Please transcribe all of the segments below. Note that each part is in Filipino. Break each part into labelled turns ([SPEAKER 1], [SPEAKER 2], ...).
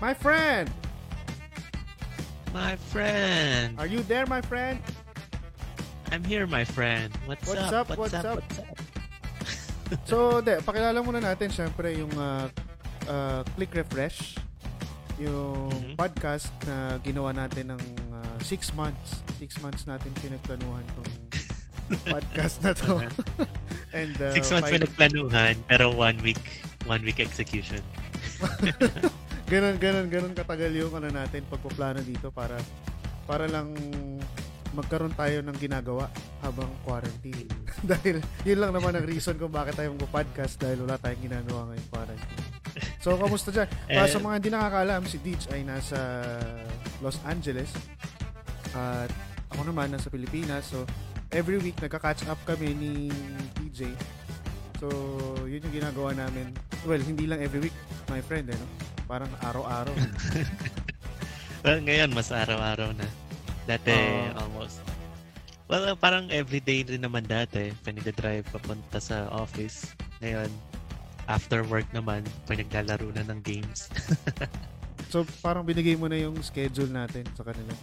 [SPEAKER 1] My friend!
[SPEAKER 2] My friend!
[SPEAKER 1] Are you there, my friend?
[SPEAKER 2] I'm here, my friend. What's,
[SPEAKER 1] What's
[SPEAKER 2] up?
[SPEAKER 1] up? What's up?
[SPEAKER 2] What's up?
[SPEAKER 1] So, de, pakilala muna natin syempre yung uh, uh, Click Refresh, yung
[SPEAKER 2] Mhm.
[SPEAKER 1] podcast na ginawa natin ng uh, six months. Six months natin pinagplanuhan tong podcast na to. And uh,
[SPEAKER 2] Six months
[SPEAKER 1] five-
[SPEAKER 2] pinagplanuhan, pero one week, one week execution.
[SPEAKER 1] ganun, ganun, ganun katagal yung ano natin pagpaplano dito para para lang magkaroon tayo ng ginagawa habang quarantine. dahil yun lang naman ang reason kung bakit tayo mag-podcast dahil wala tayong ginagawa ngayong quarantine. So, kamusta dyan? Para
[SPEAKER 2] Eh,
[SPEAKER 1] sa mga hindi nakakaalam, si Deej ay nasa Los Angeles at ako naman nasa Pilipinas. So, every week nagka-catch up kami ni DJ. So, yun yung ginagawa namin. Well, hindi lang every week, my friend, eh, no? Parang araw-araw.
[SPEAKER 2] Well, ngayon, mas araw-araw na. Dati,
[SPEAKER 1] Oo.
[SPEAKER 2] almost. Well, parang everyday rin naman dati. Pinag-drive papunta sa office. Ngayon, after work naman, pinaglalaro na ng games.
[SPEAKER 1] so, parang binigay mo na yung schedule natin sa kanila.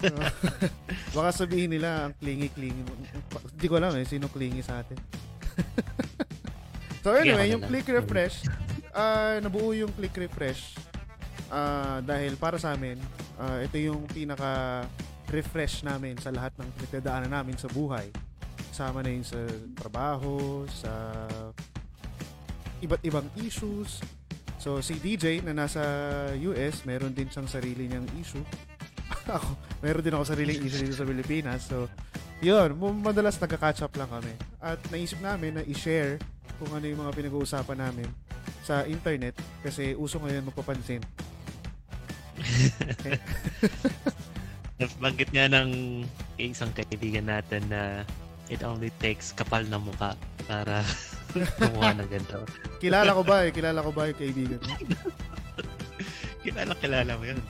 [SPEAKER 1] Baka sabihin nila ang clingy-clingy. mo. Hindi ko alam eh, sino clingy sa atin. so anyway, yung click refresh, ah nabuo yung click refresh ah dahil para sa amin, ah, ito yung pinaka refresh namin sa lahat ng pinagdadaanan namin sa buhay. Kasama na yun sa trabaho, sa iba't ibang issues. So, si DJ na nasa US, meron din siyang sarili niyang issue. ako, meron din ako sariling issue dito sa Pilipinas. So, yun, madalas nagka-catch up lang kami. At naisip namin na i-share kung ano yung mga pinag-uusapan namin sa internet kasi uso ngayon magpapansin.
[SPEAKER 2] Nabanggit nga ng isang kaibigan natin na it only takes kapal na mukha para kumuha ng ganito.
[SPEAKER 1] Kilala ko ba eh? Kilala ko ba yung kaibigan?
[SPEAKER 2] Kilala, kilala mo yun.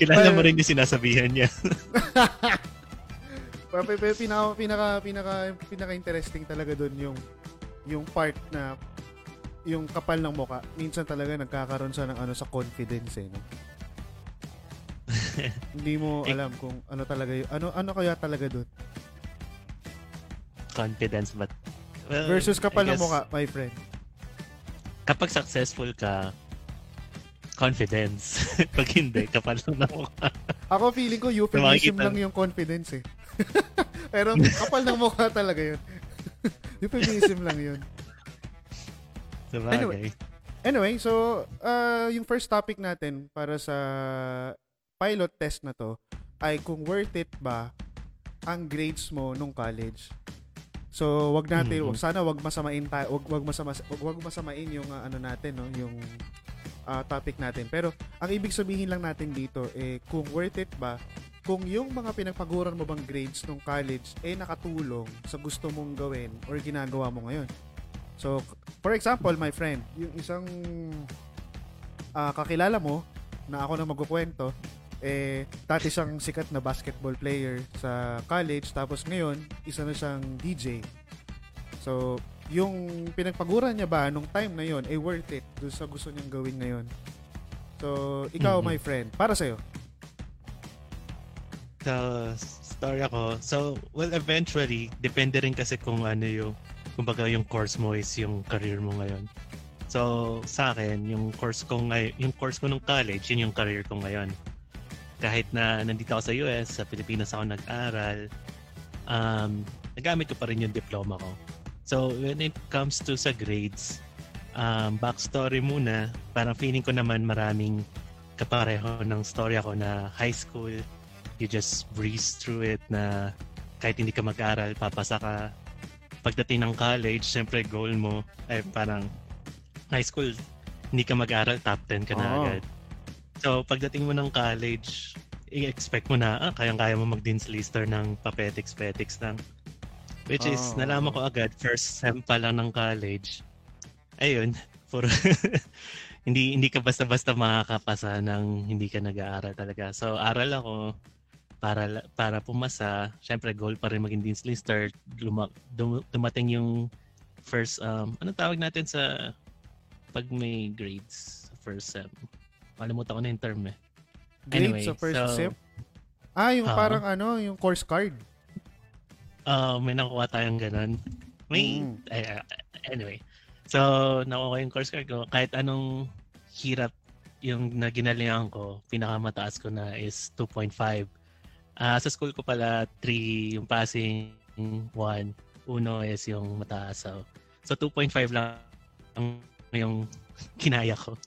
[SPEAKER 2] kilala mo rin yung sinasabihan niya.
[SPEAKER 1] Pa- pinaka pinaka pinaka pinaka interesting talaga doon yung yung part na yung kapal ng muka. Minsan talaga nagkakaroon siya ng ano sa confidence eh, no? Hindi mo
[SPEAKER 2] Eh,
[SPEAKER 1] alam kung ano talaga yung ano ano kaya talaga doon
[SPEAKER 2] Confidence but well,
[SPEAKER 1] versus kapal
[SPEAKER 2] I
[SPEAKER 1] ng
[SPEAKER 2] guess
[SPEAKER 1] muka, my friend.
[SPEAKER 2] Kapag successful ka, confidence. Pag hindi, kapal ng mukha.
[SPEAKER 1] Ako feeling ko euphemism lang yung confidence eh. Pero kapal ng mukha talaga yun. euphemism lang yun.
[SPEAKER 2] Sa bagay.
[SPEAKER 1] Anyway. Anyway, so uh, yung first topic natin para sa pilot test na to ay kung worth it ba ang grades mo nung college. So, wag natin,
[SPEAKER 2] Mhm.
[SPEAKER 1] wag sana wag masamain tayo, wag wag masama wag, wag masamain yung uh, ano natin, no, yung uh, topic natin. Pero ang ibig sabihin lang natin dito eh kung worth it ba kung yung mga pinagpaguran mo bang grades nung college eh nakatulong sa gusto mong gawin or ginagawa mo ngayon. So, for example, my friend, yung isang ah, kakilala mo na ako na magkukwento, eh, dati siyang sikat na basketball player sa college, tapos ngayon, isa na siyang DJ. So, yung pinagpaguran niya ba nung time na yon eh worth it doon sa gusto niyang gawin ngayon. So, ikaw,
[SPEAKER 2] Mhm.
[SPEAKER 1] my friend, para sa'yo.
[SPEAKER 2] So, story ako. So, well, eventually, depende rin kasi kung ano yung, kumbaga yung course mo is yung career mo ngayon. So, sa akin, yung course ko ngay yung course ko nung college, yun yung career ko ngayon. Kahit na nandito ako sa US, sa Pilipinas ako nag-aral, um, nagamit ko pa rin yung diploma ko. So, when it comes to sa grades, um, backstory muna, parang feeling ko naman maraming kapareho ng story ako na high school, you just breeze through it na kahit hindi ka mag-aral, papasa ka. Pagdating ng college, syempre goal mo ay parang high school, hindi ka mag-aral, top 10 ka na
[SPEAKER 1] Oo.
[SPEAKER 2] agad. So, pagdating mo ng college, i-expect mo na, ah, kayang-kaya mo mag-dean's lister ng papetics-petics lang. Which is, nalaman ko agad, first sem pa lang ng college. Ayun, for hindi hindi ka basta-basta makakapasa ng hindi ka nag-aaral talaga. So, aral ako para para pumasa. Syempre, goal pa rin maging dean's lister. Luma, dum, dumating yung first, um, ano tawag natin sa pag may grades? first sem. Kalimutan ko na yung term eh.
[SPEAKER 1] Grade
[SPEAKER 2] Anyway,
[SPEAKER 1] sa first
[SPEAKER 2] so-
[SPEAKER 1] sem? Ah, yung
[SPEAKER 2] Ah.
[SPEAKER 1] parang ano, yung course card.
[SPEAKER 2] Ah, may nakuha tayong ganun. May,
[SPEAKER 1] Mm.
[SPEAKER 2] ah, anyway. So, nakuha yung course card ko. Kahit anong hirap yung na ginalingan ko, pinakamataas ko na is 2.5. Ah, sa school ko pala, 3 yung passing, 1. Uno is yung mataas. So, so 2.5 lang ang yung kinaya ko.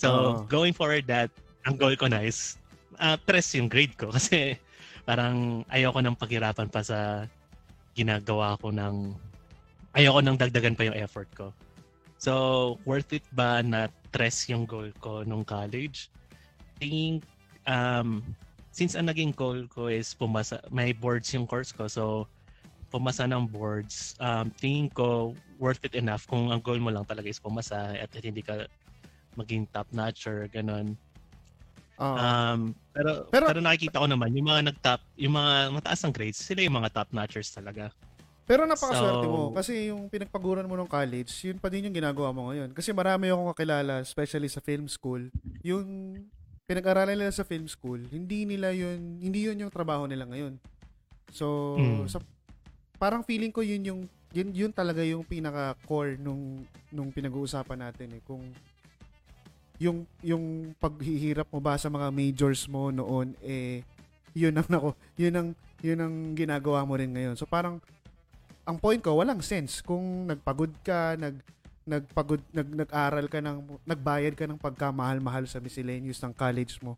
[SPEAKER 2] So,
[SPEAKER 1] Oo.
[SPEAKER 2] going forward that, ang goal ko na is uh, tres yung grade ko kasi parang ayoko nang paghirapan pa sa ginagawa ko ng ayoko nang dagdagan pa yung effort ko. So, worth it ba na tres yung goal ko nung college? Tingin, um, since ang naging goal ko is pumasa, may boards yung course ko. So, pumasa ng boards, um, tingin ko worth it enough kung ang goal mo lang talaga is pumasa at hindi ka maging top-notcher, ganun.
[SPEAKER 1] Oo.
[SPEAKER 2] Um, pero,
[SPEAKER 1] Pero-
[SPEAKER 2] pero, nakikita ko naman, yung mga nag-top, yung mga mataas ang grades, sila yung mga top-notchers talaga.
[SPEAKER 1] Pero napakaswerte
[SPEAKER 2] So-
[SPEAKER 1] mo kasi yung pinagpaguran mo ng college, yun pa din yung ginagawa mo ngayon. Kasi marami akong kakilala, especially sa film school, yung pinag-aralan nila sa film school, hindi nila yun, hindi yun yung trabaho nila ngayon. So,
[SPEAKER 2] Mm.
[SPEAKER 1] sa, parang feeling ko yun yung yun, yun talaga yung pinaka core nung nung pinag-uusapan natin eh kung yung yung paghihirap mo ba sa mga majors mo noon eh yun ang nako yun ang yun ang ginagawa mo rin ngayon so parang ang point ko walang sense kung nagpagod ka nag nagpagod nag nag-aral ka ng nagbayad ka ng pagkamahal-mahal sa miscellaneous ng college mo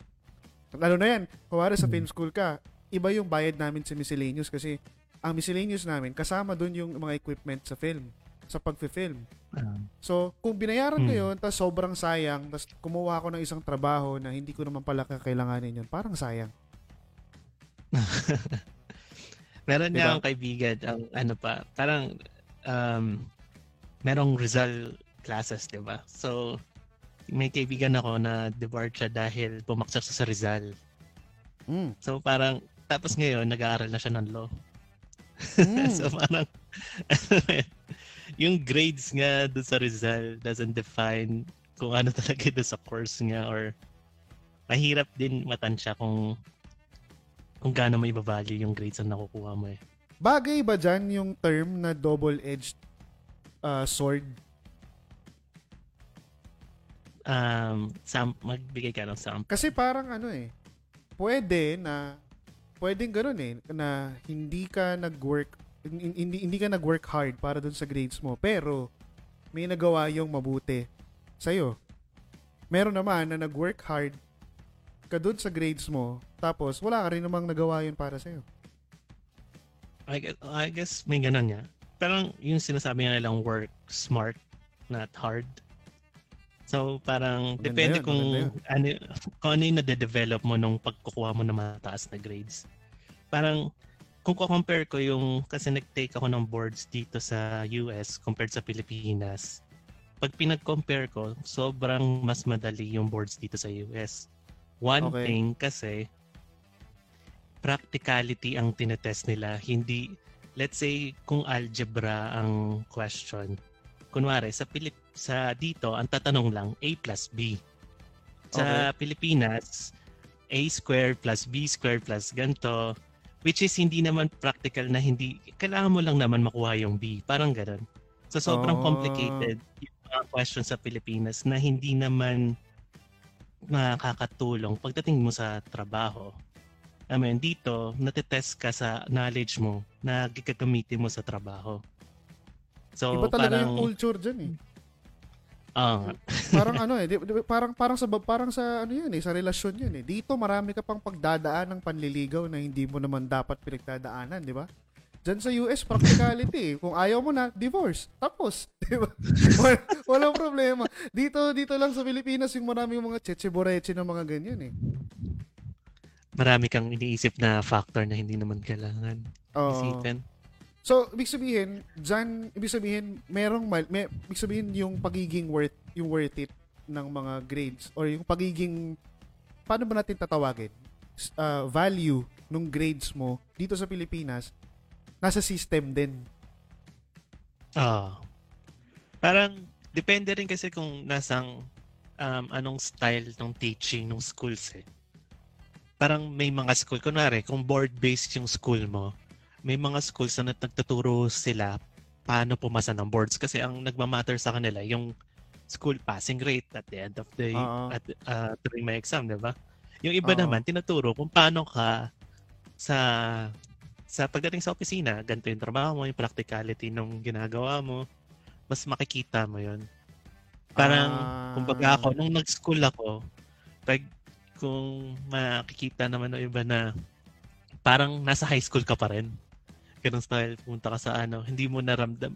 [SPEAKER 1] lalo na yan kuwari sa
[SPEAKER 2] Mhm.
[SPEAKER 1] film school ka iba yung bayad namin sa miscellaneous kasi ang miscellaneous namin kasama doon yung mga equipment sa film sa pagfi-film
[SPEAKER 2] Um,
[SPEAKER 1] So, kung binayaran ko
[SPEAKER 2] Hmm.
[SPEAKER 1] yun, tapos sobrang sayang, tapos kumuha ako ng isang trabaho na hindi ko naman pala kakailanganin yun, parang sayang.
[SPEAKER 2] meron
[SPEAKER 1] Diba?
[SPEAKER 2] niya akong kaibigan, ang ano pa, parang um, merong Rizal classes, di ba? So, may kaibigan ako na debarred siya dahil pumaksak sa Rizal.
[SPEAKER 1] Mm.
[SPEAKER 2] So, parang, tapos ngayon, nag-aaral na siya ng law.
[SPEAKER 1] Mm.
[SPEAKER 2] so, parang, yung grades nga doon sa Rizal doesn't define kung ano talaga doon sa course niya or mahirap din matansya kung kung gaano mo ibavalue yung grades na nakukuha mo eh.
[SPEAKER 1] Bagay ba dyan yung term na double-edged uh, sword?
[SPEAKER 2] Um, sam magbigay ka ng sample.
[SPEAKER 1] Kasi parang ano eh, pwede na, pwedeng ganun eh, na hindi ka nag-work, hin- hindi, hindi ka nag-work hard para dun sa grades mo, pero may nagawa yung mabuti sa'yo. Meron naman na nag-work hard ka dun sa grades mo, tapos wala ka rin namang nagawa yun para sa'yo.
[SPEAKER 2] I guess, I guess may ganun niya. Parang yung sinasabi nga nilang work smart, not hard. So parang
[SPEAKER 1] Maganda
[SPEAKER 2] depende
[SPEAKER 1] yun,
[SPEAKER 2] kung ano kung ano yung nade-develop mo nung pagkukuha mo ng mataas na grades. Parang kung ko-compare ko yung kasi nag-take ako ng boards dito sa US compared sa Pilipinas. Pag pinag-compare ko, sobrang mas madali yung boards dito sa US. One
[SPEAKER 1] Okay.
[SPEAKER 2] thing kasi practicality ang tinetest nila. Hindi, let's say, kung algebra ang question. Kunwari, sa Pilip sa dito, ang tatanong lang, A plus B. Sa Pilipinas, A squared plus B squared plus ganito. Which is hindi naman practical na hindi, kailangan mo lang naman makuha yung B. Parang ganun. So, sobrang
[SPEAKER 1] Oh.
[SPEAKER 2] complicated yung mga questions sa Pilipinas na hindi naman makakatulong pagdating mo sa trabaho. I mean, dito, natetest ka sa knowledge mo na gagamitin mo sa trabaho. So,
[SPEAKER 1] Iba talaga
[SPEAKER 2] parang,
[SPEAKER 1] yung culture dyan eh.
[SPEAKER 2] ah,
[SPEAKER 1] parang ano eh, di, di- parang parang sa parang sa ano yun eh, sa relasyon yun eh. Dito marami ka pang pagdadaan ng panliligaw na hindi mo naman dapat pinagdadaanan, di ba? Diyan sa US, practicality. eh. Kung ayaw mo na, divorce. Tapos, di ba? Wal- Walang problema. Dito, dito lang sa Pilipinas, yung maraming mga cheche-boreche na mga ganyan eh.
[SPEAKER 2] Marami kang iniisip na factor na hindi naman kailangan isipin.
[SPEAKER 1] So, ibig sabihin, dyan, ibig sabihin, merong, mal- may, ibig sabihin yung pagiging worth, yung worth it ng mga grades or yung pagiging, paano ba natin tatawagin? Uh, value nung grades mo dito sa Pilipinas, nasa system din.
[SPEAKER 2] Ah. Parang depende rin kasi kung nasang um, anong style ng teaching ng schools eh. Parang may mga school, kunwari, kung board-based yung school mo, may mga schools na nagtuturo sila paano pumasa ng boards kasi ang nagmamatter sa kanila yung school passing rate at the end of the
[SPEAKER 1] Oo.
[SPEAKER 2] at uh, during my exam, 'di ba? Yung iba
[SPEAKER 1] Oo.
[SPEAKER 2] naman tinuturo kung paano ka sa sa pagdating sa opisina, ganito yung trabaho mo, yung practicality ng ginagawa mo, mas makikita mo 'yon. Parang
[SPEAKER 1] Ah.
[SPEAKER 2] kumbaga ako nung nag-school ako, pag kung makikita naman ng iba na parang nasa high school ka pa rin. Ganun style, punta ka sa ano, hindi mo naramdam.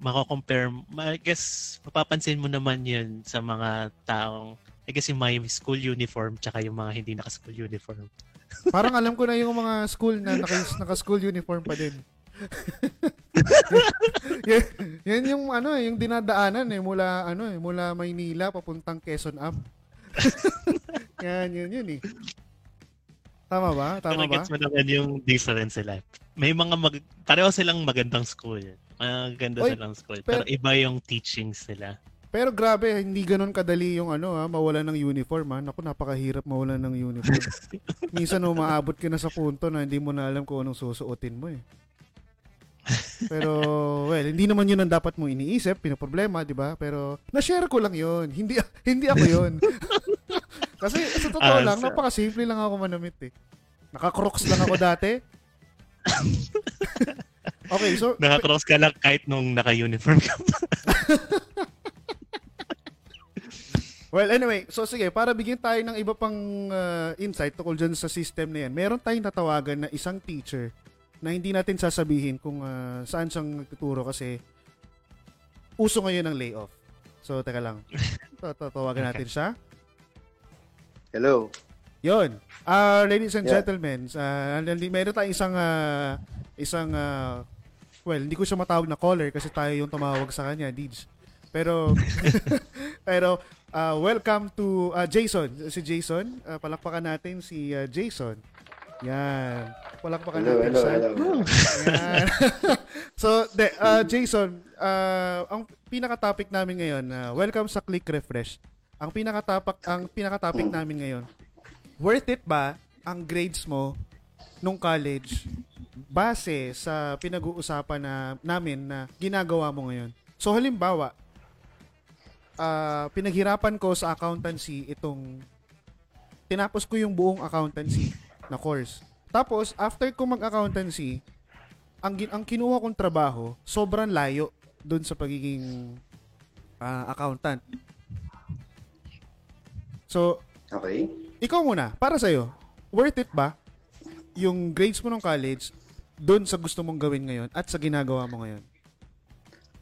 [SPEAKER 2] Mako-compare, ma- I guess, mapapansin mo naman yun sa mga taong, I guess yung may school uniform tsaka yung mga hindi naka-school uniform.
[SPEAKER 1] Parang alam ko na yung mga school na naka, naka-school uniform pa din. yan, yan yung ano yung dinadaanan eh mula ano eh, mula Maynila papuntang Quezon Up. yan, yun yun eh. Tama ba? Tama
[SPEAKER 2] Pero
[SPEAKER 1] ba?
[SPEAKER 2] gets mo naman yung difference sila. May mga mag, pareho silang magandang school. Maganda
[SPEAKER 1] Oy,
[SPEAKER 2] silang school. Pero,
[SPEAKER 1] pero-
[SPEAKER 2] iba yung teachings nila.
[SPEAKER 1] Pero grabe, hindi ganun kadali yung ano ha, mawala ng uniform ha. Naku, napakahirap mawala ng uniform. Minsan umaabot ka na sa punto na hindi mo na alam kung anong susuotin mo eh. Pero, well, hindi naman yun ang dapat mo iniisip, pinoproblema, di ba? Pero, na-share ko lang yun. Hindi, hindi ako yun. Kasi, sa totoo
[SPEAKER 2] Ah,
[SPEAKER 1] lang,
[SPEAKER 2] so-
[SPEAKER 1] napaka-simple lang ako manamit eh. Naka-crocs lang ako dati. okay, so,
[SPEAKER 2] Nakakross ka lang kahit nung naka-uniform ka pa.
[SPEAKER 1] Well, anyway, so sige, para bigyan tayo ng iba pang uh, insight tungkol dyan sa system na yan, meron tayong tatawagan na isang teacher na hindi natin sasabihin kung uh, saan siyang nagtuturo kasi uso ngayon ang layoff. So, teka lang. Tatawagan natin siya.
[SPEAKER 3] Hello.
[SPEAKER 1] Yon. Uh, ladies and
[SPEAKER 3] Yeah.
[SPEAKER 1] gentlemen, uh, meron tayong isang uh, isang uh, well, hindi ko siya matawag na caller kasi tayo yung tumawag sa kanya, Deeds. Pero pero uh, welcome to uh, Jason. Si Jason, uh, palakpakan natin si uh, Jason. Yan. Palakpakan
[SPEAKER 3] Hello,
[SPEAKER 1] natin
[SPEAKER 3] hello,
[SPEAKER 1] siya.
[SPEAKER 3] hello.
[SPEAKER 1] Yan. so, de, uh, Jason, uh, ang pinaka-topic namin ngayon, uh, welcome sa Click Refresh. Ang pinaka-topic ang pinaka-topic namin ngayon, worth it ba ang grades mo nung college base sa pinag-uusapan na namin na ginagawa mo ngayon? So halimbawa, ah, pinaghirapan ko sa accountancy itong tinapos ko yung buong accountancy na course. Tapos after ko mag-accountancy, ang ang kinuha kong trabaho sobrang layo doon sa pagiging ah, accountant. So,
[SPEAKER 3] Okay.
[SPEAKER 1] ikaw muna, para sa'yo, worth it ba yung grades mo ng college doon sa gusto mong gawin ngayon at sa ginagawa mo ngayon?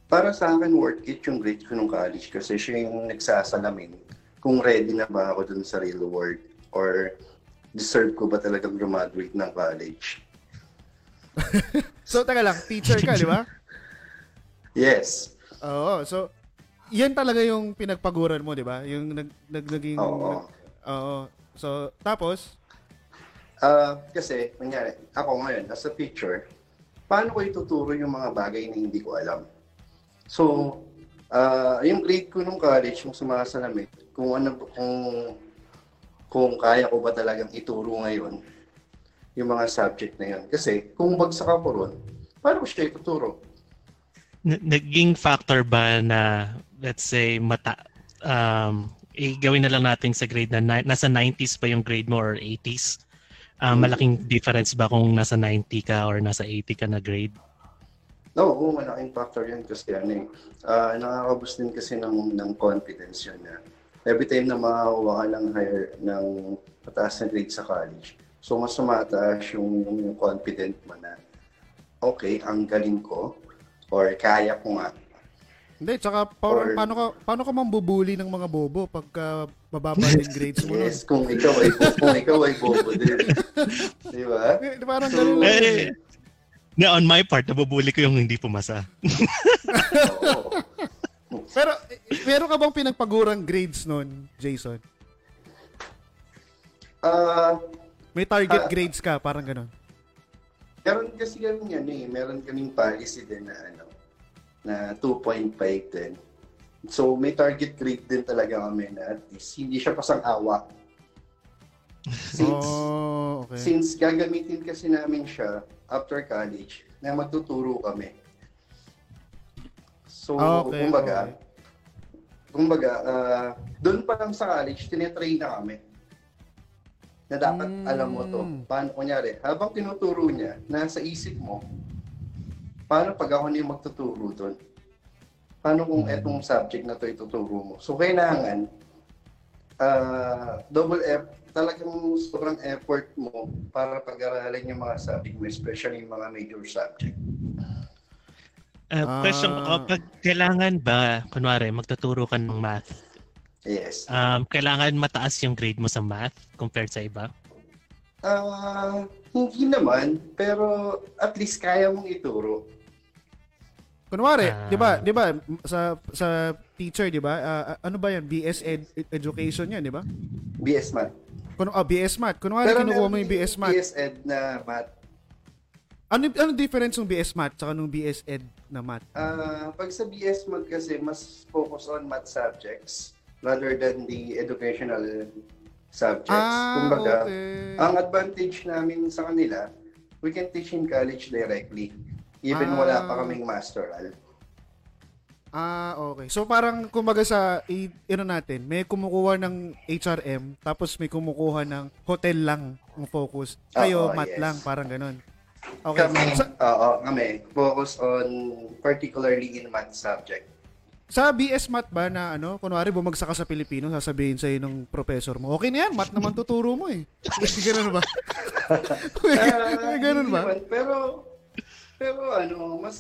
[SPEAKER 3] Para sa akin, worth it yung grade ko nung college kasi siya yung nagsasalamin kung ready na ba ako dun sa real world or deserve ko ba talagang graduate ng college.
[SPEAKER 1] So, taga lang, teacher ka, di ba?
[SPEAKER 3] Yes.
[SPEAKER 1] Oo, so, yan talaga yung pinagpaguran mo, di ba? Yung nag, nag, naging...
[SPEAKER 3] Oo.
[SPEAKER 1] Oo. So, tapos,
[SPEAKER 3] Ah, kasi, nangyari, ako ngayon, as a teacher, paano ko ituturo yung mga bagay na hindi ko alam? So, ah, yung grade ko nung college, yung sumasalamin, kung ano, kung, kung kaya ko ba talagang ituro ngayon, yung mga subject na yun. Kasi, kung bagsak ako ron, paano ko siya ituturo?
[SPEAKER 2] N- naging factor ba na let's say mata um eh, gawin na lang natin sa grade na ni- nasa 90s pa yung grade mo or 80s Ah,
[SPEAKER 3] Hmm.
[SPEAKER 2] malaking difference ba kung nasa 90 ka or nasa 80 ka na grade
[SPEAKER 3] No, oo, malaking factor yun kasi ano eh. ah, nakakaboost din kasi ng, ng confidence yun na every time na makakuha ka ng higher, ng mataas na grade sa college, so mas tumataas yung, yung confident mo na okay, ang galing ko or kaya ko nga.
[SPEAKER 1] hindi, tsaka pa-
[SPEAKER 3] Or-
[SPEAKER 1] paano ka, paano ka mambubuli ng mga bobo pagka mababa yung grades mo?
[SPEAKER 3] Yes, kung ikaw ay kung ikaw ay bobo din. Di ba?
[SPEAKER 1] Eh, Parang
[SPEAKER 3] So,
[SPEAKER 1] ganun
[SPEAKER 2] eh na on my part nabubuli ko yung hindi pumasa
[SPEAKER 3] Oo.
[SPEAKER 1] Pero, meron ka bang pinagpagurang grades nun, Jason?
[SPEAKER 3] Ah,
[SPEAKER 1] May target
[SPEAKER 3] Ah.
[SPEAKER 1] grades ka, parang ganun.
[SPEAKER 3] Meron kasi kami yan eh. Meron kaming policy din na ano, na 2.5 din. So, may target grade din talaga kami na at least hindi siya pasang-awa. Since,
[SPEAKER 1] Oh, okay.
[SPEAKER 3] since gagamitin kasi namin siya after college na magtuturo kami. So,
[SPEAKER 1] okay,
[SPEAKER 3] kumbaga,
[SPEAKER 1] okay.
[SPEAKER 3] kumbaga, ah, doon pa lang sa college, tinetrain na kami. Na dapat
[SPEAKER 1] Mm.
[SPEAKER 3] alam mo to. Paano, kunyari, habang tinuturo niya, nasa isip mo, paano pag ako na yung magtuturo doon? Paano kung
[SPEAKER 1] Mm.
[SPEAKER 3] etong subject na to ituturo mo? So, kailangan, ah, double F, talagang sobrang effort mo para pag-aralan yung mga subject mo, especially yung mga major subject.
[SPEAKER 2] Uh, question
[SPEAKER 1] Ah.
[SPEAKER 2] ko, pag kailangan ba, kunwari, magtuturo ka ng math,
[SPEAKER 3] Yes.
[SPEAKER 2] um, kailangan mataas yung grade mo sa math compared sa iba?
[SPEAKER 3] Ah, hindi naman, pero at least kaya mong ituro.
[SPEAKER 1] Kunwari,
[SPEAKER 2] Ah.
[SPEAKER 1] 'di ba? 'Di ba sa sa teacher, 'di ba? ah, ah, ano ba 'yan? BS ed, education 'yan, 'di ba?
[SPEAKER 3] BS Math.
[SPEAKER 1] Kun ah, BS Math. Kunwari kinukuha mo yung BS Math.
[SPEAKER 3] BS Ed na Math.
[SPEAKER 1] Ano ano difference ng BS Math sa nung BS Ed na Math?
[SPEAKER 3] Ah, pag sa BS Math kasi, mas focus on math subjects rather than the educational subjects.
[SPEAKER 1] Ah,
[SPEAKER 3] Kumbaga,
[SPEAKER 1] okay.
[SPEAKER 3] ang advantage namin sa kanila, we can teach in college directly. Even
[SPEAKER 1] Ah.
[SPEAKER 3] wala pa kaming masteral.
[SPEAKER 1] Ah, okay. So parang kumbaga sa ano natin, may kumukuha ng HRM tapos may kumukuha ng hotel lang ang focus. Kayo
[SPEAKER 3] Oo,
[SPEAKER 1] math
[SPEAKER 3] yes.
[SPEAKER 1] lang, parang ganun. Okay.
[SPEAKER 3] Kami,
[SPEAKER 1] Sa,
[SPEAKER 3] oo, kami, focus on particularly in math subject.
[SPEAKER 1] sa BS Math ba na ano, kunwari bumagsak ka sa Pilipino, sasabihin sa'yo ng professor mo, okay na yan, math naman tuturo mo eh. ganun ba?
[SPEAKER 3] Ah,
[SPEAKER 1] ganun ba?
[SPEAKER 3] naman, pero pero ano, mas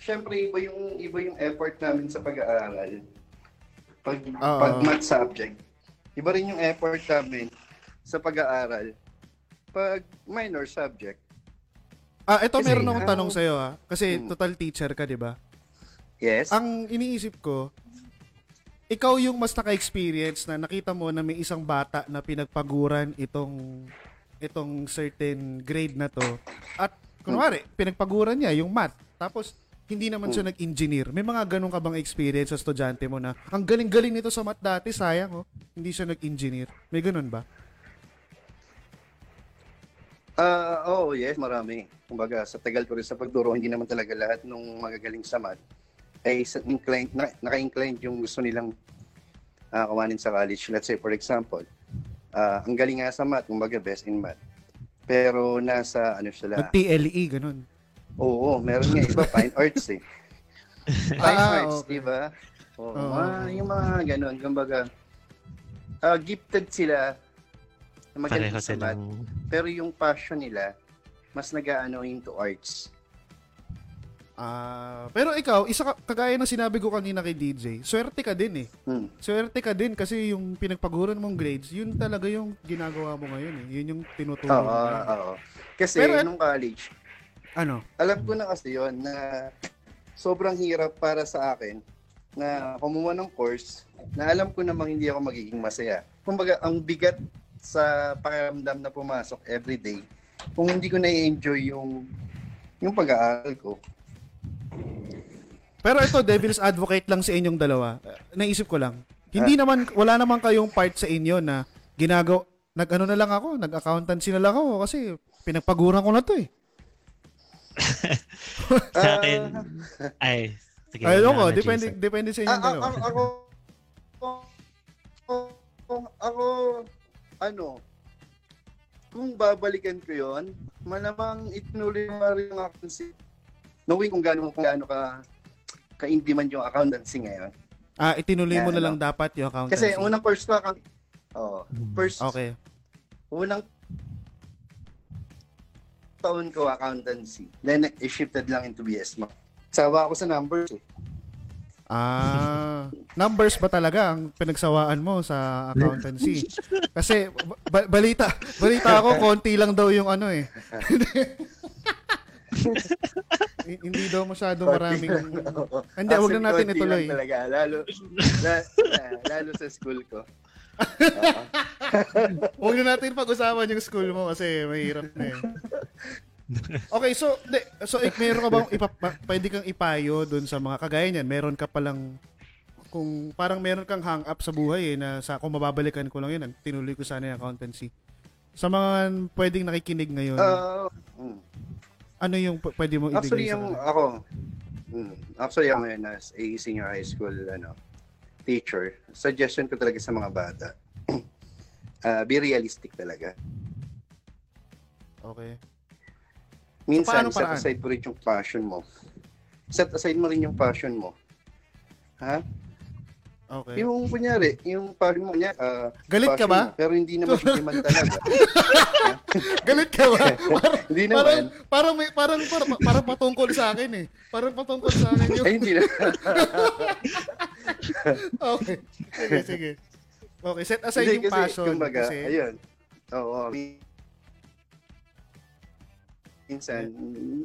[SPEAKER 3] syempre iba yung iba yung effort namin sa pag-aaral. Pag
[SPEAKER 1] Oo.
[SPEAKER 3] pag math subject, iba rin yung effort namin sa pag-aaral. Pag minor subject,
[SPEAKER 1] Ah, ito
[SPEAKER 3] Kasi,
[SPEAKER 1] meron akong
[SPEAKER 3] ah,
[SPEAKER 1] tanong sa'yo ha. Kasi
[SPEAKER 3] hmm.
[SPEAKER 1] total teacher ka, di ba?
[SPEAKER 3] yes.
[SPEAKER 1] Ang iniisip ko, ikaw yung mas naka-experience na nakita mo na may isang bata na pinagpaguran itong itong certain grade na to at kunwari pinagpaguran niya yung math tapos hindi naman siya nag-engineer. May mga ganun ka bang experience sa estudyante mo na ang galing-galing nito sa math dati, sayang oh, hindi siya nag-engineer. May ganun ba?
[SPEAKER 3] Ah, oh, yes, marami. Kumbaga, sa tagal ko rin sa pagturo, hindi naman talaga lahat nung magagaling sa math ay sa- inclined, na, naka-inclined yung gusto nilang uh, kawanin sa college. Let's say, for example, ah, ang galing nga sa math, kumbaga best in math. Pero nasa, ano sila,
[SPEAKER 1] Nag-TLE, ganun.
[SPEAKER 3] oo, meron nga iba, fine arts eh. Fine
[SPEAKER 1] Ah,
[SPEAKER 3] arts,
[SPEAKER 1] okay.
[SPEAKER 3] di ba? Oo,
[SPEAKER 1] Oo.
[SPEAKER 3] mga- yung mga ganun, kumbaga, ah, gifted sila na magaling
[SPEAKER 2] Pareho
[SPEAKER 3] sa math.
[SPEAKER 2] silang...
[SPEAKER 3] Pero yung passion nila, mas nag-ano into arts.
[SPEAKER 1] Ah, pero ikaw, isa ka, kagaya ng sinabi ko kanina kay DJ, swerte ka din eh.
[SPEAKER 3] Hmm.
[SPEAKER 1] Swerte ka din kasi yung pinagpaguran mong grades, yun talaga yung ginagawa mo ngayon eh. Yun yung tinuturo
[SPEAKER 3] Oo,
[SPEAKER 1] mo.
[SPEAKER 3] oo. Kasi
[SPEAKER 1] Pero-
[SPEAKER 3] nung college,
[SPEAKER 1] Ano?
[SPEAKER 3] alam ko na kasi yon na sobrang hirap para sa akin na kumuha ng course na alam ko namang hindi ako magiging masaya. Kumbaga, ang bigat sa pakiramdam na pumasok everyday kung hindi ko na-enjoy yung yung pag-aaral ko.
[SPEAKER 1] Pero ito, devil's advocate lang sa inyong dalawa. Uh, naisip ko lang. Hindi naman, wala naman kayong part sa inyo na ginagaw, nag-ano na lang ako, nag-accountancy na lang ako kasi pinagpaguran ko na to eh.
[SPEAKER 2] Sa akin, ay, sige.
[SPEAKER 1] Ayun ko, depende, depende sa
[SPEAKER 3] Ah,
[SPEAKER 1] inyong
[SPEAKER 3] ah,
[SPEAKER 1] dalawa.
[SPEAKER 3] ah, ako, ako, ako, ano, kung babalikan ko yon malamang itinuloy mo rin yung accountancy. Knowing kung gaano, kung gaano ka ka-indie man yung accountancy ngayon.
[SPEAKER 1] Ah, itinuloy mo na
[SPEAKER 3] ano.
[SPEAKER 1] lang dapat yung accountancy.
[SPEAKER 3] Kasi unang course ko, account, oh, first,
[SPEAKER 1] Okay.
[SPEAKER 3] unang taon ko accountancy. Then, i-shifted lang into BS mo. Sawa ako sa numbers. eh.
[SPEAKER 1] Ah, numbers ba talaga ang pinagsawaan mo sa accountancy? Kasi ba- balita, balita ako konti lang daw yung ano eh. Hindi daw masyado maraming Hindi, wag na natin ituloy.
[SPEAKER 3] Talaga, lalo, la- la- lalo sa school ko. Oo.
[SPEAKER 1] Huwag na natin pag-usapan yung school mo kasi mahirap na eh. Okay, so de, so ik meron ka bang ipa, pa- pwede kang ipayo doon sa mga kagaya niyan, meron ka palang kung parang meron kang hang up sa buhay eh na sa kung mababalikan ko lang yun, tinuloy ko sana yung accountancy. Sa mga pwedeng nakikinig ngayon,
[SPEAKER 3] Ah, mm.
[SPEAKER 1] ano yung p- pwede mo ibigay
[SPEAKER 3] Actually,
[SPEAKER 1] sa
[SPEAKER 3] yung
[SPEAKER 1] kanila?
[SPEAKER 3] ako, mm, actually ako ngayon as a senior high school ano, teacher, suggestion ko talaga sa mga bata, ah, be realistic talaga.
[SPEAKER 1] Okay.
[SPEAKER 3] Minsan,
[SPEAKER 1] paano
[SPEAKER 3] set aside mo rin yung passion mo. Set aside mo rin yung passion mo. Ha?
[SPEAKER 1] Okay.
[SPEAKER 3] Yung kunyari, yung passion mo niya, ah,
[SPEAKER 1] Galit ka ba?
[SPEAKER 3] mo, pero hindi naman demand talaga.
[SPEAKER 1] Galit ka ba? parang,
[SPEAKER 3] hindi
[SPEAKER 1] parang,
[SPEAKER 3] naman.
[SPEAKER 1] parang, may, parang, parang, parang patungkol sa akin eh. Parang patungkol sa akin yung...
[SPEAKER 3] Ay, hindi na.
[SPEAKER 1] Okay. Sige, sige. Okay, set aside
[SPEAKER 3] Hindi,
[SPEAKER 1] yung
[SPEAKER 3] kasi,
[SPEAKER 1] passion.
[SPEAKER 3] kumbaga,
[SPEAKER 1] kasi,
[SPEAKER 3] ayun. Oo. Minsan,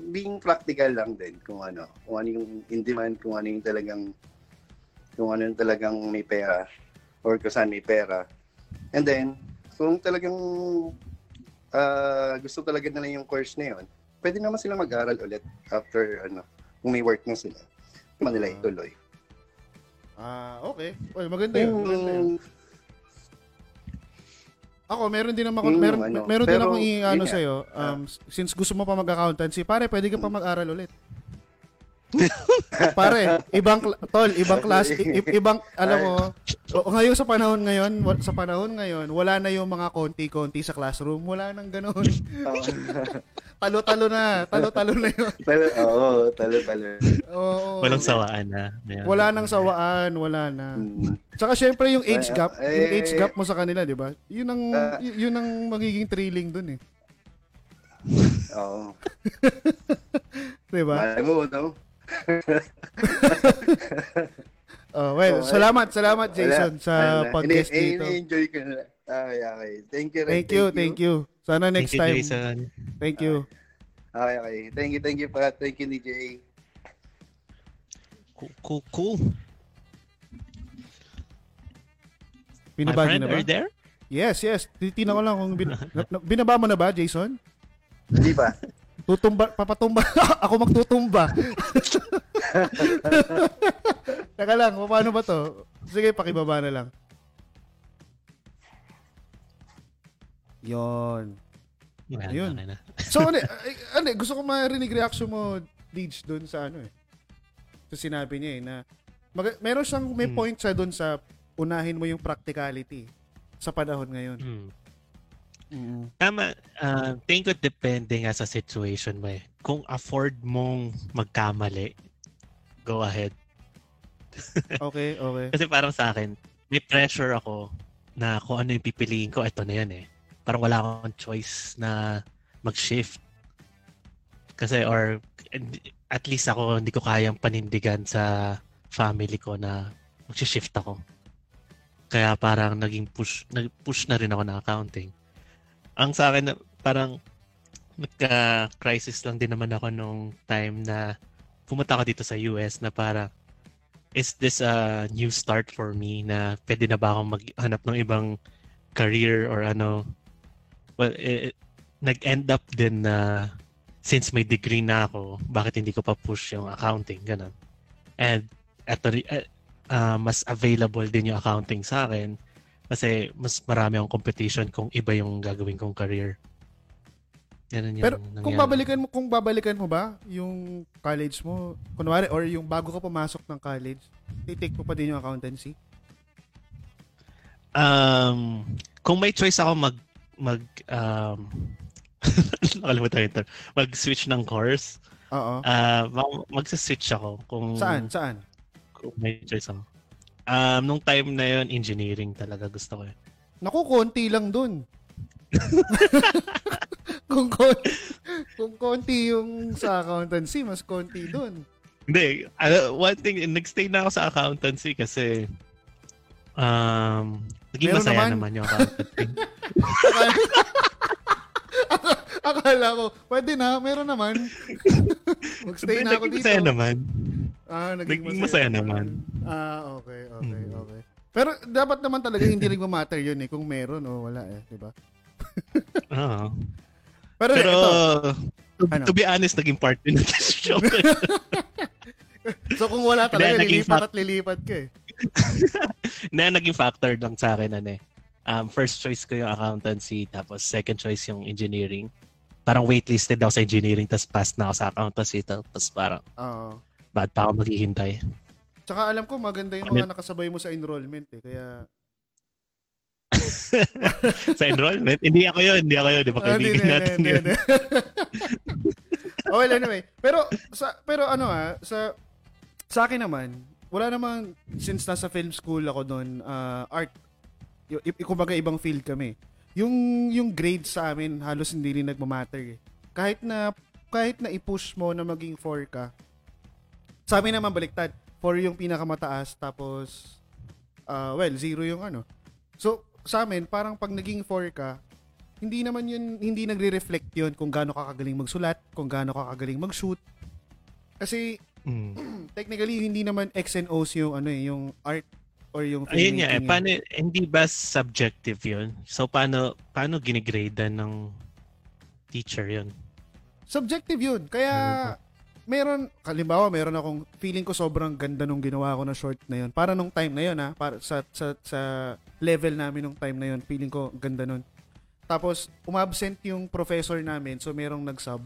[SPEAKER 3] being practical lang din kung ano, kung ano yung in demand, kung ano yung talagang, kung ano yung talagang may pera, or kung saan may pera. And then, kung talagang ah, gusto talaga nila yung course na yun, pwede naman sila mag-aral ulit after, ano, kung may work na sila. Kung nila ituloy.
[SPEAKER 1] Ah, okay. Well, maganda yun. Maganda yun. Ako, meron din naman,
[SPEAKER 3] Yung
[SPEAKER 1] meron,
[SPEAKER 3] ano,
[SPEAKER 1] meron din
[SPEAKER 3] pero,
[SPEAKER 1] akong i-ano
[SPEAKER 3] yun nga. Ah.
[SPEAKER 1] sa'yo. Um, since gusto mo pa mag-accountancy, pare, pwede ka pa mag-aral ulit. pare, ibang, tol, ibang class, ibang, alam mo, o- ngayon sa panahon ngayon, sa panahon ngayon, wala na yung mga konti-konti sa classroom. Wala nang ganun. Talo-talo na. Talo-talo na yun.
[SPEAKER 3] talo, oo, talo, talo.
[SPEAKER 1] Oo.
[SPEAKER 2] Walang sawaan na. Ayan.
[SPEAKER 1] Wala nang sawaan, wala na.
[SPEAKER 3] Mm.
[SPEAKER 1] Tsaka syempre yung age gap,
[SPEAKER 3] eh,
[SPEAKER 1] yung age gap mo sa kanila, 'di ba? Yun ang
[SPEAKER 3] Ah.
[SPEAKER 1] y- yun ang magiging thrilling dun eh.
[SPEAKER 3] Oo.
[SPEAKER 1] 'Di ba?
[SPEAKER 3] Malay mo, no?
[SPEAKER 1] Oh, well,
[SPEAKER 3] Oh,
[SPEAKER 1] salamat, salamat Jason
[SPEAKER 3] Wala.
[SPEAKER 1] sa
[SPEAKER 3] Ano,
[SPEAKER 1] podcast
[SPEAKER 3] ini-
[SPEAKER 1] dito.
[SPEAKER 3] ini-enjoy ko na. Ay, okay. Thank you. Ren.
[SPEAKER 1] Thank you, thank you. Sana
[SPEAKER 2] Thank
[SPEAKER 1] next
[SPEAKER 2] you,
[SPEAKER 1] time.
[SPEAKER 2] Jason.
[SPEAKER 1] Thank you.
[SPEAKER 3] Okay, okay. Thank you, thank you pa. Thank you, DJ.
[SPEAKER 2] Cool, cool, cool. My
[SPEAKER 1] Binaba niyo
[SPEAKER 2] friend,
[SPEAKER 1] na ba?
[SPEAKER 2] are you there?
[SPEAKER 1] Yes, yes. Titina ko lang kung bin- na- na- binaba mo na ba, Jason?
[SPEAKER 3] Hindi ba?
[SPEAKER 1] Tutumba, papatumba. Ako magtutumba. Teka lang, paano ba to? Sige, pakibaba na lang. Yon.
[SPEAKER 2] Okay na.
[SPEAKER 1] So, ano, ay, ano, gusto ko marinig reaction mo, Deej, doon sa ano eh. Sa sinabi niya eh, na mag- meron siyang, may
[SPEAKER 2] Hmm.
[SPEAKER 1] point siya doon sa unahin mo yung practicality sa panahon ngayon.
[SPEAKER 2] Hmm.
[SPEAKER 1] Mm.
[SPEAKER 2] Tama, uh, tingin ko depende nga sa situation mo eh. Kung afford mong magkamali, go ahead.
[SPEAKER 1] Okay, okay.
[SPEAKER 2] Kasi parang sa akin, may pressure ako na kung ano yung pipiliin ko, ito na yan eh. Parang wala akong choice na mag-shift. Kasi or at least ako hindi ko kayang panindigan sa family ko na mag-shift ako. Kaya parang naging push, nag-push na rin ako ng accounting. Ang sa akin, parang nagka-crisis lang din naman ako nung time na pumunta ako dito sa US na parang is this a new start for me na pwede na ba akong maghanap ng ibang career or ano? Well it, nag-end up din na since may degree na ako bakit hindi ko pa push yung accounting? Ganun. And eto ri- eh, ah, mas available din yung accounting sa akin kasi mas marami akong competition kung iba yung gagawin kong career Ganun yung
[SPEAKER 1] Pero kung
[SPEAKER 2] nangyari.
[SPEAKER 1] babalikan mo, kung babalikan mo ba yung college mo, kunwari, or yung bago ka pumasok ng college, titake mo pa din yung accountancy?
[SPEAKER 2] Um, kung may choice ako mag mag um nakalimutan yung term. Mag-switch ng course.
[SPEAKER 1] Oo.
[SPEAKER 2] Ah, mag- magsa-switch ako kung
[SPEAKER 1] Saan? Saan?
[SPEAKER 2] kung may choice ako. Um, nung time na yon engineering talaga gusto ko. eh.
[SPEAKER 1] Naku, konti lang dun. kung, kon- kung konti yung sa accountancy, mas konti dun.
[SPEAKER 2] Hindi, ano, one thing, nagstay na ako sa accountancy kasi um, naging
[SPEAKER 1] Meron
[SPEAKER 2] masaya
[SPEAKER 1] naman.
[SPEAKER 2] naman, yung accountancy.
[SPEAKER 1] Akala ko, pwede na, meron naman. Magstay na ako
[SPEAKER 2] Naging
[SPEAKER 1] dito.
[SPEAKER 2] masaya naman.
[SPEAKER 1] Ah, naging,
[SPEAKER 2] Naging masaya naman.
[SPEAKER 1] Ah, okay, okay,
[SPEAKER 2] Hmm.
[SPEAKER 1] okay. Pero dapat naman talaga hindi rin matter yun eh, kung meron o wala eh, di ba?
[SPEAKER 2] Oo.
[SPEAKER 1] Pero,
[SPEAKER 2] Pero,
[SPEAKER 1] ito,
[SPEAKER 2] to,
[SPEAKER 1] Ano?
[SPEAKER 2] to be honest, naging part din ng decision.
[SPEAKER 1] so kung wala talaga,
[SPEAKER 2] naging
[SPEAKER 1] lilipat at lilipat ka eh.
[SPEAKER 2] na naging factor lang sa akin ano eh. Um, first choice ko yung accountancy, tapos second choice yung engineering. Parang waitlisted ako sa engineering, tapos pass na ako sa accountancy, tapos parang
[SPEAKER 1] Oo.
[SPEAKER 2] Bad pa ako maghihintay.
[SPEAKER 1] Tsaka alam ko maganda yung mga nakasabay mo sa enrollment eh. Kaya
[SPEAKER 2] sa enrollment, hindi ako yun, hindi ako yun, di ba
[SPEAKER 1] Ah, hindi,
[SPEAKER 2] kaibigan
[SPEAKER 1] hindi,
[SPEAKER 2] natin
[SPEAKER 1] hindi,
[SPEAKER 2] yun.
[SPEAKER 1] hindi. oh, well, anyway. Pero sa pero ano ah, sa sa akin naman, wala namang since nasa film school ako doon, ah, art y- y- kumbaga ibang field kami. Yung yung grade sa amin halos hindi rin nagmamatter. eh. Kahit na kahit na i-push mo na maging 4 ka. Sa amin naman baliktad. 4 yung pinakamataas tapos ah, well, 0 yung ano. So, sa amin parang pag naging 4 ka, hindi naman yun, hindi nagre-reflect yun kung gaano ka kagaling magsulat, kung gaano ka kagaling mag-shoot. Kasi,
[SPEAKER 2] Mm.
[SPEAKER 1] technically, hindi naman X and O's yung, ano eh, yung art or yung
[SPEAKER 2] Ayun nga, eh, paano, hindi ba subjective yun? So, paano, paano ginigrade ng teacher yun?
[SPEAKER 1] Subjective yun. Kaya, meron, kalimbawa, meron akong feeling ko sobrang ganda nung ginawa ko na short na yun. Para nung time na yun, ha? Para sa, sa, sa level namin nung time na yun, feeling ko ganda nun. Tapos, umabsent yung professor namin, so merong nag-sub.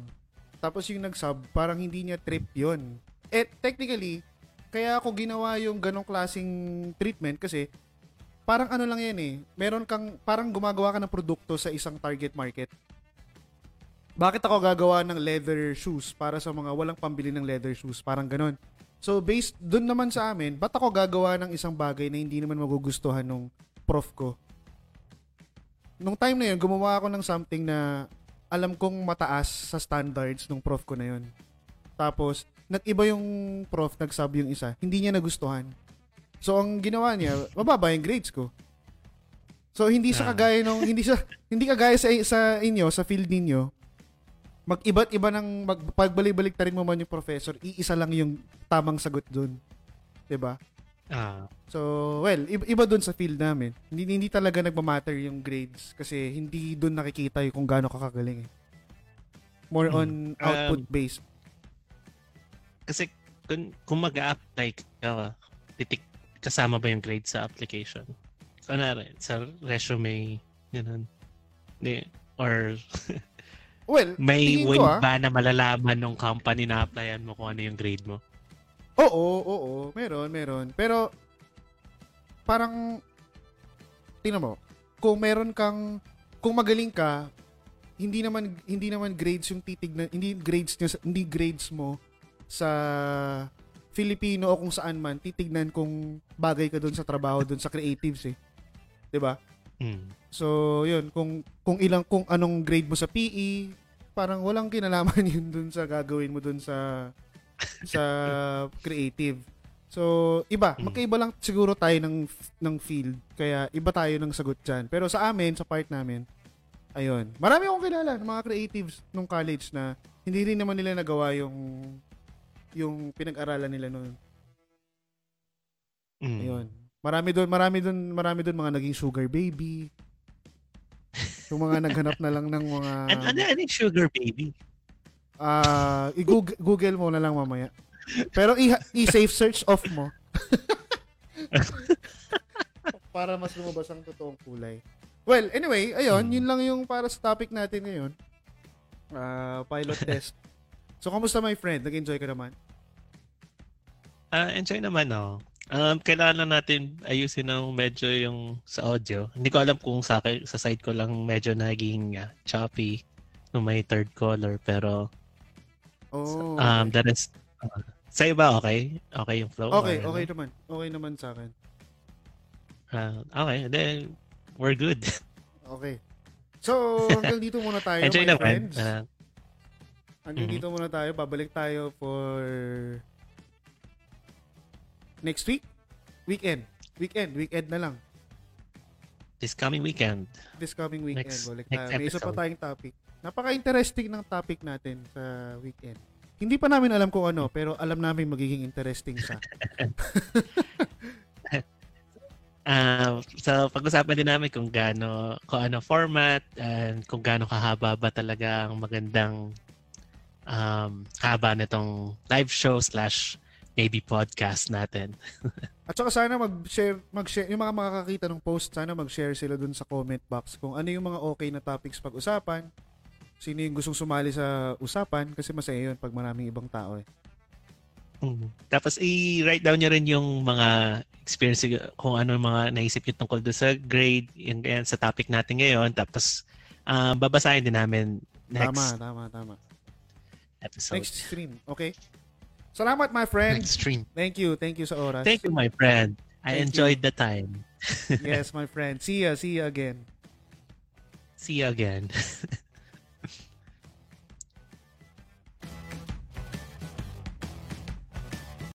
[SPEAKER 1] Tapos yung nag-sub, parang hindi niya trip yun. Eh, technically, kaya ako ginawa yung ganong klasing treatment kasi parang ano lang yan eh. Meron kang, parang gumagawa ka ng produkto sa isang target market. Bakit ako gagawa ng leather shoes para sa mga walang pambili ng leather shoes? Parang ganon. So, based dun naman sa amin, ba't ako gagawa ng isang bagay na hindi naman magugustuhan nung prof ko? Nung time na yun, gumawa ako ng something na alam kong mataas sa standards nung prof ko na yun. Tapos, nag-iba yung prof, nag-sub yung isa. Hindi niya nagustuhan. So, ang ginawa niya, mababa yung grades ko. So, hindi siya
[SPEAKER 2] Ah.
[SPEAKER 1] kagaya nung, hindi siya, hindi kagaya sa, sa inyo, sa field ninyo, mag-iba't iba ng, mag, pagbalik-balik ta rin mo man yung professor, iisa lang yung tamang sagot dun. 'Di ba?
[SPEAKER 2] Ah,
[SPEAKER 1] So, well, iba, iba dun sa field namin. Hindi, hindi talaga nagmamatter yung grades kasi hindi dun nakikita yung kung gaano ka kagaling eh. More
[SPEAKER 2] Hmm.
[SPEAKER 1] on output-based.
[SPEAKER 2] kasi kung, kung mag-a-apply ka, titik, kasama ba yung grade sa application? Kunwari, sa resume. Hindi. Or
[SPEAKER 1] Well,
[SPEAKER 2] may way
[SPEAKER 1] ko ah.
[SPEAKER 2] ba na malalaman ng company na applyan mo kung ano yung grade mo?
[SPEAKER 1] Oo, oo, meron, meron. Pero, parang, tingnan mo, kung meron kang, kung magaling ka, hindi naman hindi naman grades yung titignan, hindi grades niya, hindi grades mo sa Filipino o kung saan man titignan kung bagay ka doon sa trabaho doon sa creatives eh. 'Di ba?
[SPEAKER 2] Hmm.
[SPEAKER 1] So, yun, kung kung ilang kung anong grade mo sa PE, parang walang kinalaman yun dun sa gagawin mo dun sa sa creative. So, iba,
[SPEAKER 2] Mm.
[SPEAKER 1] magkaiba lang siguro tayo ng ng field. Kaya iba tayo ng sagot diyan. Pero sa amin, sa part namin, ayun. Marami akong kilala ng mga creatives nung college na hindi rin naman nila nagawa yung yung pinag-aralan nila noon.
[SPEAKER 2] Hmm.
[SPEAKER 1] Ayun. Marami doon, marami doon, marami doon mga naging sugar baby. Yung mga naghanap na lang ng mga
[SPEAKER 2] Ano, ano, ano yung sugar baby?
[SPEAKER 1] ah i-google Google mo na lang mamaya. Pero i- i-safe search off mo. para mas lumabas ang totoong kulay. Well, anyway, ayun,
[SPEAKER 2] Hmm.
[SPEAKER 1] yun lang yung para sa topic natin ngayon. Ah, pilot test. So, kamusta my friend? Nag-enjoy ka naman?
[SPEAKER 2] Ah, enjoy naman, no. Um, kailangan lang natin ayusin ng medyo yung sa audio. Hindi ko alam kung sa akin, sa side ko lang medyo naging ah, choppy nung may third caller. Pero
[SPEAKER 1] Oh.
[SPEAKER 2] um, the rest, uh, sa iba okay? Okay yung flow?
[SPEAKER 1] okay,
[SPEAKER 2] Or ano?
[SPEAKER 1] okay naman. Okay naman sa akin.
[SPEAKER 2] Ah, okay, then we're good.
[SPEAKER 1] Okay. So, hanggang dito muna tayo,
[SPEAKER 2] enjoy
[SPEAKER 1] my
[SPEAKER 2] naman.
[SPEAKER 1] friends.
[SPEAKER 2] Ah,
[SPEAKER 1] Hanggang
[SPEAKER 2] Mhm.
[SPEAKER 1] dito muna tayo. Babalik tayo for next week. Weekend. Weekend. Weekend na lang.
[SPEAKER 2] this coming weekend.
[SPEAKER 1] This coming weekend.
[SPEAKER 2] Next-
[SPEAKER 1] Balik
[SPEAKER 2] next.
[SPEAKER 1] May isa pa tayong topic. Napaka-interesting ng topic natin sa weekend. Hindi pa namin alam kung ano, pero alam namin magiging interesting siya.
[SPEAKER 2] Ah, so pag-usapan din namin kung gaano kung ano format and kung gaano kahaba ba talaga ang magandang um, haba nitong live show slash maybe podcast natin.
[SPEAKER 1] At saka sana mag-share, mag-share, yung mga makakakita ng post, sana mag-share sila dun sa comment box kung ano yung mga okay na topics pag-usapan, sino yung gustong sumali sa usapan, kasi masaya yun pag maraming ibang tao eh.
[SPEAKER 2] Mm. Tapos i-write down nyo rin yung mga experience kung ano yung mga naisip nyo tungkol doon sa grade, yung, yan, sa topic natin ngayon. Tapos uh, babasahin din namin next
[SPEAKER 1] Tama, tama, tama.
[SPEAKER 2] episode.
[SPEAKER 1] Next stream, okay? Salamat, my friend.
[SPEAKER 2] Next stream.
[SPEAKER 1] Thank you, thank you sa oras.
[SPEAKER 2] Thank you, my friend. I
[SPEAKER 1] Thank
[SPEAKER 2] enjoyed the time.
[SPEAKER 1] yes, my friend. See ya, see ya again.
[SPEAKER 2] See you again.